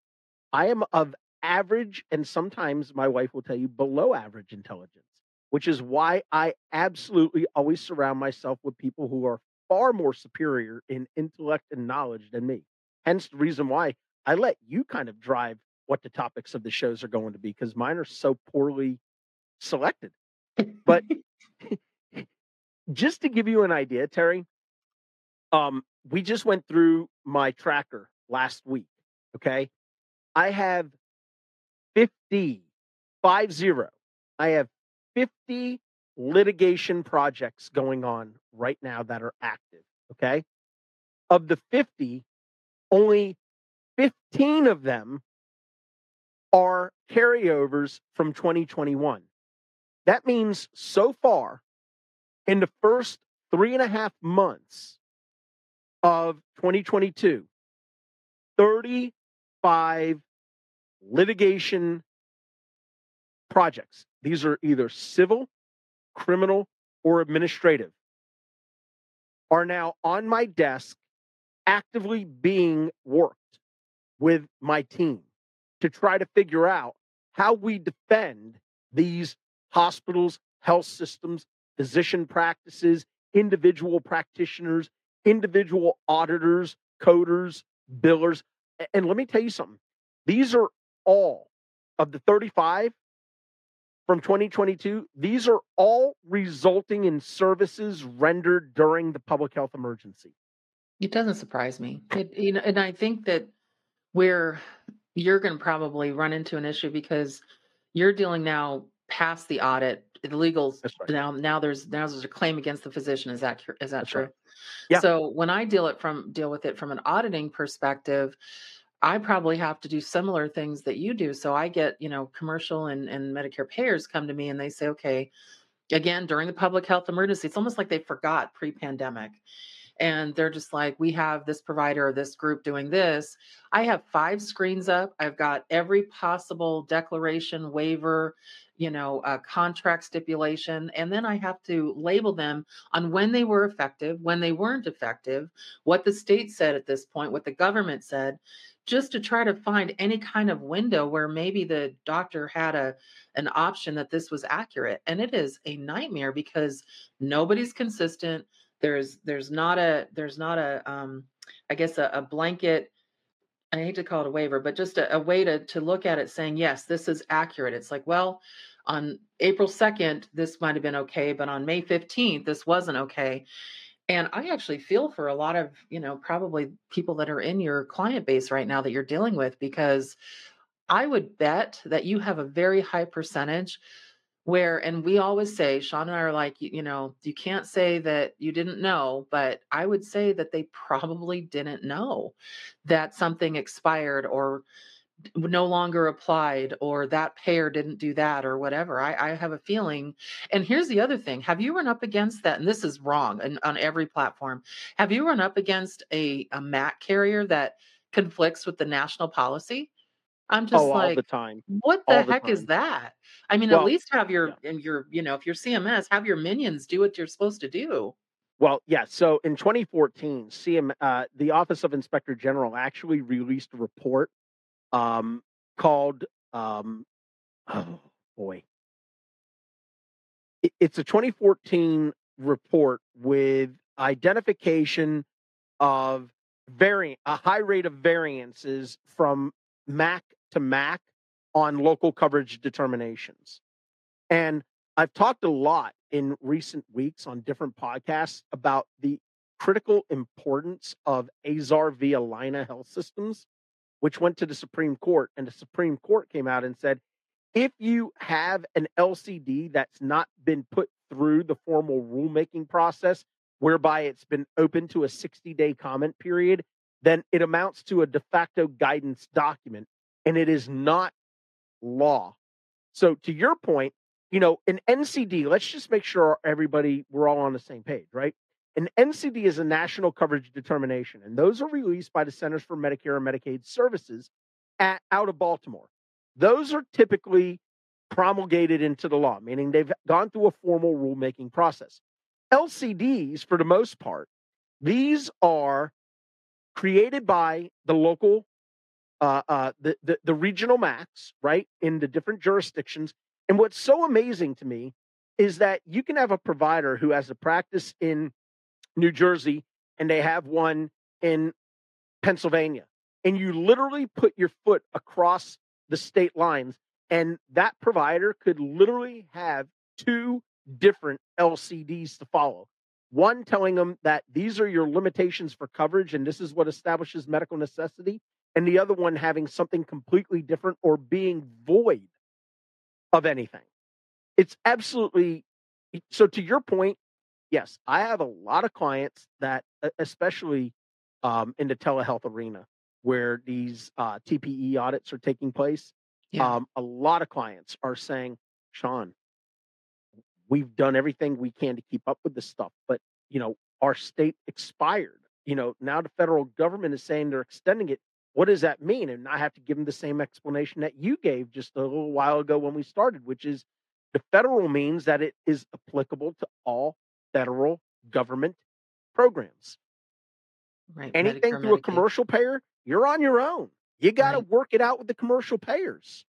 Speaker 1: I am of average, and sometimes my wife will tell you below average intelligence, which is why I absolutely always surround myself with people who are far more superior in intellect and knowledge than me. Hence the reason why I let you kind of drive what the topics of the shows are going to be because mine are so poorly selected. But just to give you an idea, Terry, um, we just went through my tracker last week. Okay. I have 50, five zero. I have 50 litigation projects going on right now that are active. Okay. Of the 50, only 15 of them are carryovers from 2021. That means so far in the first three and a half months of 2022, 35 litigation projects. These are either civil, criminal, or administrative, are now on my desk actively being worked with my team to try to figure out how we defend these hospitals, health systems, physician practices, individual practitioners, individual auditors, coders, billers. And let me tell you something. These are all of the 35 from 2022. These are all resulting in services rendered during the public health emergency.
Speaker 2: It doesn't surprise me. It, you know, and I think that where you're going to probably run into an issue because you're dealing now past the audit, the legals.
Speaker 1: That's right.
Speaker 2: Now, now there's now there's a claim against the physician. Is that is that
Speaker 1: That's
Speaker 2: true?
Speaker 1: right. Yeah.
Speaker 2: So when I deal it from deal with it from an auditing perspective, I probably have to do similar things that you do. So I get you know commercial and and Medicare payers come to me and they say, okay, again during the public health emergency, it's almost like they forgot pre-pandemic and they're just like, we have this provider or this group doing this. I have five screens up. I've got every possible declaration, waiver, you know, uh, contract stipulation, and then I have to label them on when they were effective, when they weren't effective, what the state said at this point, what the government said, just to try to find any kind of window where maybe the doctor had a an option that this was accurate. And it is a nightmare because nobody's consistent there's there's not a there's not a um i guess a, a blanket I hate to call it a waiver, but just a, a way to to look at it saying, yes, this is accurate. It's like, well, on April 2nd, this might have been okay, but on May 15th, this wasn't okay. And I actually feel for a lot of, you know, probably people that are in your client base right now that you're dealing with, because I would bet that you have a very high percentage where, and we always say, Sean and I are like, you, you know, you can't say that you didn't know, but I would say that they probably didn't know that something expired or no longer applied or that payer didn't do that or whatever. I, I, have a feeling. And here's the other thing have you run up against that? And this is wrong and on every platform. Have you run up against a, a MAC carrier that conflicts with the national policy? I'm just
Speaker 1: Oh, all the
Speaker 2: like,
Speaker 1: time.
Speaker 2: what the
Speaker 1: the
Speaker 2: heck is that? I mean, at least have your
Speaker 1: yeah.
Speaker 2: and your, you know, if you're CMS, have your minions do what you're supposed to do.
Speaker 1: Well, yeah. So in 2014, CM, uh, the Office of Inspector General actually released a report um, called, um, oh boy, It- it's a 2014 report with identification of variant, a high rate of variances from MAC to MAC on local coverage determinations. And I've talked a lot in recent weeks on different podcasts about the critical importance of Azar v. Allina Health Systems, which went to the Supreme Court. And the Supreme Court came out and said if you have an LCD that's not been put through the formal rulemaking process, whereby it's been open to a 60 day comment period, then it amounts to a de facto guidance document and it is not law. So, to your point, you know, an NCD, let's just make sure everybody, we're all on the same page, right? An NCD is a national coverage determination, and those are released by the Centers for Medicare and Medicaid Services at, out of Baltimore. Those are typically promulgated into the law, meaning they've gone through a formal rulemaking process. LCDs, for the most part, these are created by the local, uh, uh, the, the the regional MACs, right, in the different jurisdictions. And what's so amazing to me is that you can have a provider who has a practice in New Jersey and they have one in Pennsylvania, and you literally put your foot across the state lines, and that provider could literally have two different LCDs to follow. One telling them that these are your limitations for coverage and this is what establishes medical necessity, and the other one having something completely different or being void of anything. It's absolutely so. To your point, yes, I have a lot of clients that, especially um, in the telehealth arena, where these uh, TPE audits are taking place,
Speaker 2: Yeah.
Speaker 1: um, a lot of clients are saying, Sean, we've done everything we can to keep up with this stuff, but you know, our state expired. You know, now the federal government is saying they're extending it. What does that mean? And I have to give them the same explanation that you gave just a little while ago when we started, which is the federal means that it is applicable to all federal government programs.
Speaker 2: Right.
Speaker 1: Anything
Speaker 2: Medicare,
Speaker 1: through a commercial payer, you're on your own. You got to
Speaker 2: Right.
Speaker 1: work it out with the commercial payers.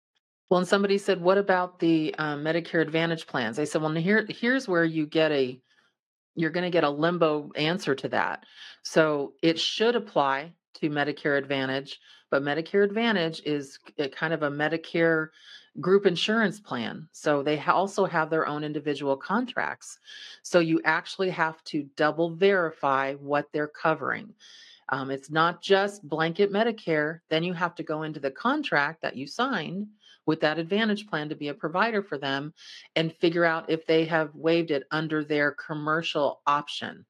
Speaker 2: Well, and somebody said, "What about the um, Medicare Advantage plans?" I said, "Well, here, here's where you get a, you're going to get a limbo answer to that. So it should apply to Medicare Advantage, but Medicare Advantage is a kind of a Medicare group insurance plan. So they also have their own individual contracts. So you actually have to double verify what they're covering. Um, it's not just blanket Medicare. Then you have to go into the contract that you signed with that Advantage plan to be a provider for them and figure out if they have waived it under their commercial option.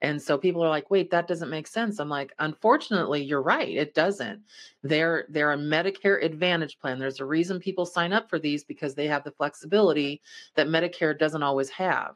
Speaker 2: And so people are like, wait, that doesn't make sense. I'm like, unfortunately, you're right. It doesn't. They're they're a Medicare Advantage plan. There's a reason people sign up for these because they have the flexibility that Medicare doesn't always have.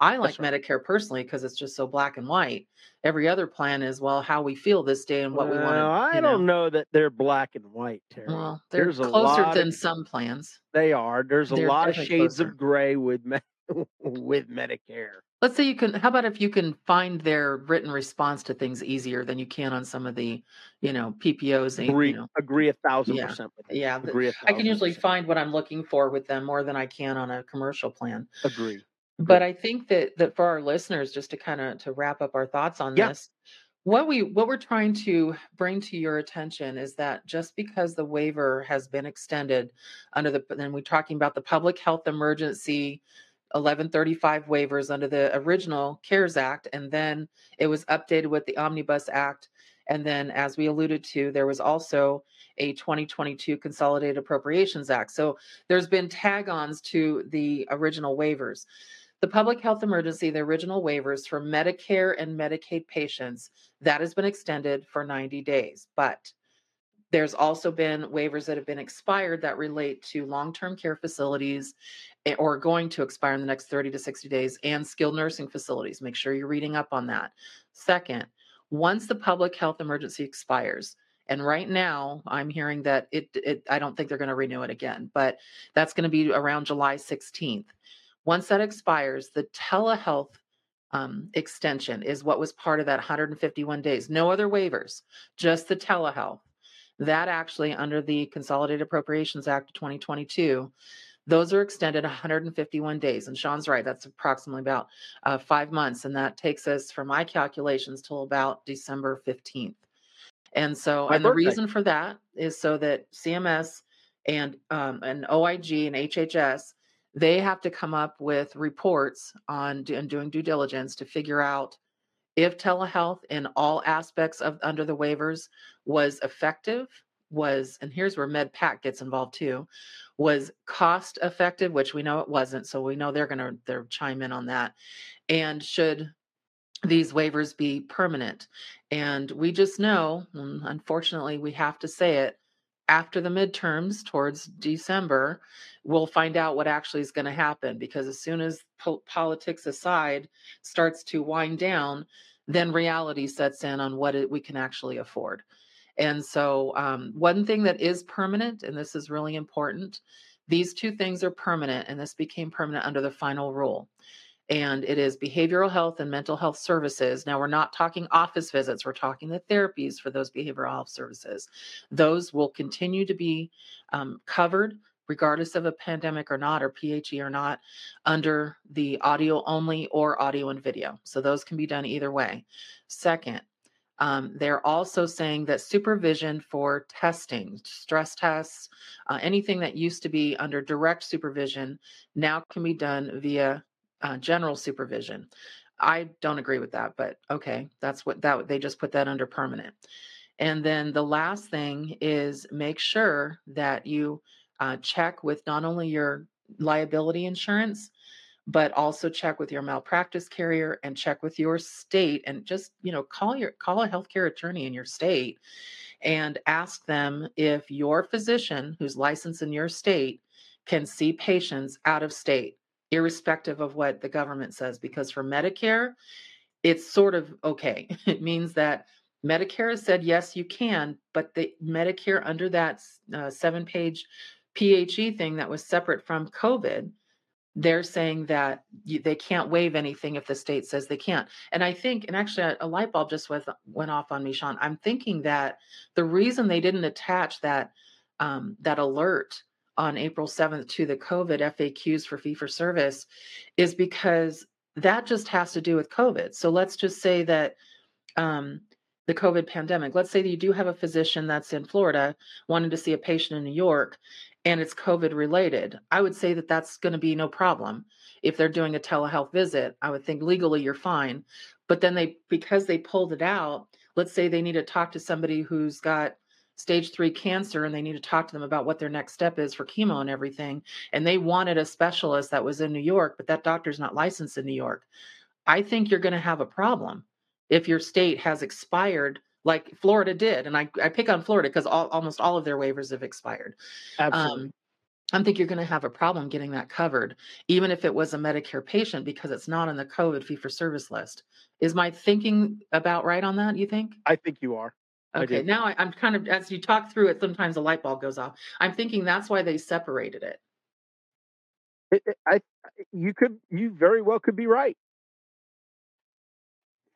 Speaker 2: I like
Speaker 1: right.
Speaker 2: Medicare personally because it's just so black and white. Every other plan is well how we feel this day and what we want to,
Speaker 1: I
Speaker 2: know.
Speaker 1: don't know that they're black and white, Terry.
Speaker 2: Well, they're
Speaker 1: There's a
Speaker 2: closer than
Speaker 1: of
Speaker 2: some plans.
Speaker 1: they are. There's a
Speaker 2: They're
Speaker 1: lot of shades
Speaker 2: closer.
Speaker 1: of gray with me- with Medicare.
Speaker 2: Let's say you can. How about if you can find their written response to things easier than you can on some of the, you know, PPOs. and, You
Speaker 1: Agree,
Speaker 2: know,
Speaker 1: agree a thousand
Speaker 2: yeah,
Speaker 1: percent with you.
Speaker 2: yeah. the-
Speaker 1: Agree a
Speaker 2: I can usually
Speaker 1: percent.
Speaker 2: find what I'm looking for with them more than I can on a commercial plan.
Speaker 1: Agree.
Speaker 2: But I think that that for our listeners, just to kind of to wrap up our thoughts on
Speaker 1: Yeah.
Speaker 2: this, what we what we're trying to bring to your attention is that just because the waiver has been extended under the then we're talking about the public health emergency 1135 waivers under the original CARES Act and then it was updated with the Omnibus Act and then as we alluded to there was also a 2022 Consolidated Appropriations Act. So there's been tag-ons to the original waivers. The public health emergency, the original waivers for Medicare and Medicaid patients, that has been extended for 90 days. But there's also been waivers that have been expired that relate to long term care facilities eh, or going to expire in the next 30 to 60 days and skilled nursing facilities. Make sure you're reading up on that. Second, once the public health emergency expires, and right now I'm hearing that it, it I don't think they're going to renew it again, but that's going to be around July 16th. Once that expires, the telehealth um, extension is what was part of that 151 days. No other waivers, just the telehealth. That actually, under the Consolidated Appropriations Act of 2022, those are extended 151 days. And Sean's right, that's approximately about uh, five months. And that takes us, for my calculations, till about December 15th. And so,
Speaker 1: My
Speaker 2: and
Speaker 1: birthday.
Speaker 2: the reason for that is so that CMS and um, and OIG and HHS they have to come up with reports on and doing due diligence to figure out if telehealth in all aspects of under the waivers was effective was and here's where medpac gets involved too was cost effective which we know it wasn't so we know they're going to they're chime in on that and should these waivers be permanent and we just know mm, unfortunately we have to say it after the midterms towards December, we'll find out what actually is going to happen because as soon as po- politics aside starts to wind down, then reality sets in on what it, we can actually afford. And so, um, one thing that is permanent, and this is really important, these two things are permanent, and this became permanent under the final rule and it is behavioral health and mental health services. Now, we're not talking office visits, we're talking the therapies for those behavioral health services. Those will continue to be um, covered regardless of a pandemic or not, or PHE or not, under the audio only or audio and video. So those can be done either way. Second, um, they're also saying that supervision for testing, stress tests, uh, anything that used to be under direct supervision now can be done via uh, general supervision. I don't agree with that, but okay, that's what that they just put that under permanent. And then the last thing is make sure that you uh, check with not only your liability insurance, but also check with your malpractice carrier and check with your state and just you know call your call a healthcare attorney in your state and ask them if your physician who's licensed in your state can see patients out of state irrespective of what the government says. Because for Medicare, it's sort of okay. It means that Medicare has said, yes, you can, but the Medicare under that uh, seven page PHE thing that was separate from COVID, they're saying that you, they can't waive anything if the state says they can't. And I think, and actually, a, a light bulb just went, went off on me, Sean. I'm thinking that the reason they didn't attach that um, that alert on April 7th to the COVID FAQs for fee for service is because that just has to do with COVID. So let's just say that um, the COVID pandemic, let's say that you do have a physician that's in Florida wanting to see a patient in New York and it's COVID related. I would say that that's going to be no problem. If they're doing a telehealth visit, I would think legally you're fine. But then they, because they pulled it out, let's say they need to talk to somebody who's got stage three cancer and they need to talk to them about what their next step is for chemo and everything. And they wanted a specialist that was in New York, but that doctor's not licensed in New York. I think you're going to have a problem if your state has expired like Florida did. And I, I pick on Florida because all, almost all of their waivers have expired.
Speaker 1: Absolutely.
Speaker 2: Um, I think you're going to have a problem getting that covered, even if it was a Medicare patient, because it's not on the COVID fee for service list. Is my thinking about right on that? You think?
Speaker 1: I think you are.
Speaker 2: Okay, now I, I'm kind of as you talk through it, sometimes a light bulb goes off. I'm thinking that's why they separated it.
Speaker 1: It, it, I, you could, you very well could be right.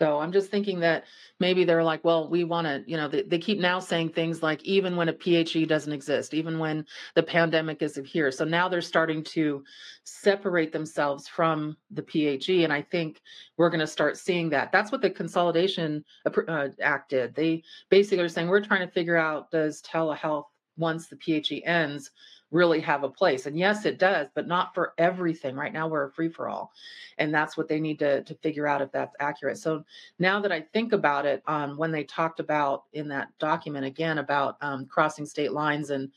Speaker 2: So I'm just thinking that maybe they're like, well, we want to, you know, they, they keep now saying things like even when a PHE doesn't exist, even when the pandemic isn't here. So now they're starting to separate themselves from the PHE. And I think we're going to start seeing that. That's what the Consolidation uh, Act did. They basically are saying we're trying to figure out does telehealth, once the PHE ends, really have a place. And yes, it does, but not for everything. Right now, we're a free for all. And that's what they need to, to figure out if that's accurate. So now that I think about it, um, when they talked about in that document again about um, crossing state lines and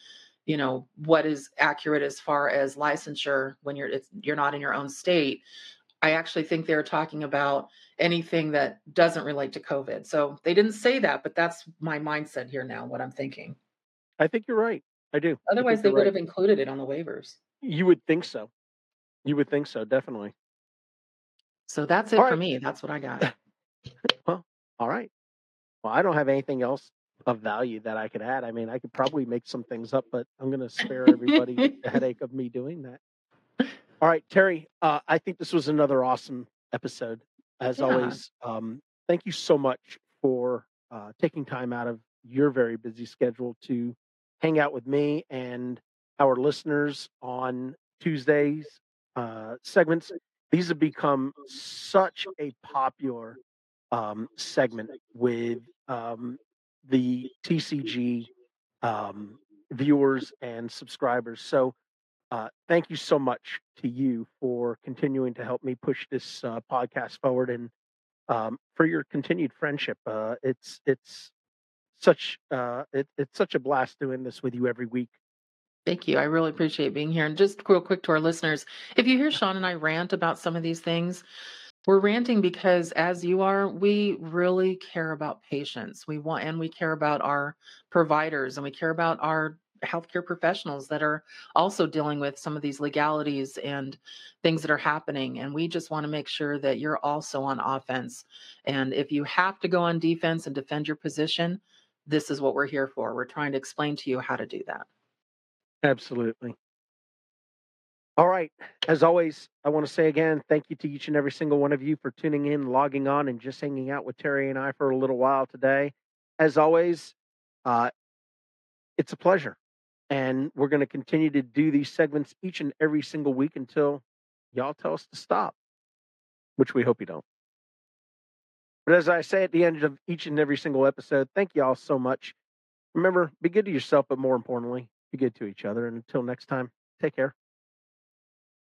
Speaker 2: you know what is accurate as far as licensure when you're you're not in your own state i actually think they're talking about anything that doesn't relate to covid so they didn't say that but that's my mindset here now what i'm thinking
Speaker 1: i think you're right I do.
Speaker 2: Otherwise, they would right. have included it on the waivers.
Speaker 1: You would think so. You would think so, definitely.
Speaker 2: So that's it all for right. me. That's what I got.
Speaker 1: well, all right. Well, I don't have anything else of value that I could add. I mean, I could probably make some things up, but I'm going to spare everybody the headache of me doing that. All right, Terry, uh, I think this was another awesome episode. As yeah. always, um, thank you so much for uh, taking time out of your very busy schedule to hang out with me and our listeners on Tuesdays uh, segments. These have become such a popular um, segment with um, the TCG um, viewers and subscribers. So, uh, thank you so much to you for continuing to help me push this uh, podcast forward and um, for your continued friendship. Uh, it's it's such uh, it, it's such a blast doing this with you every week.
Speaker 2: Thank you. I really appreciate being here. And just real quick to our listeners, if you hear Sean and I rant about some of these things, we're ranting because as you are, we really care about patients. We want and we care about our providers and we care about our healthcare professionals that are also dealing with some of these legalities and things that are happening. And we just want to make sure that you're also on offense. And if you have to go on defense and defend your position, this is what we're here for. We're trying to explain to you how to do that.
Speaker 1: Absolutely. All right. As always, I want to say again, thank you to each and every single one of you for tuning in, logging on, and just hanging out with Terry and I for a little while today. As always, uh, it's a pleasure. And we're going to continue to do these segments each and every single week until y'all tell us to stop, which we hope you don't. But as I say at the end of each and every single episode, thank you all so much. Remember, be good to yourself, but more importantly, be good to each other. And until next time, take care.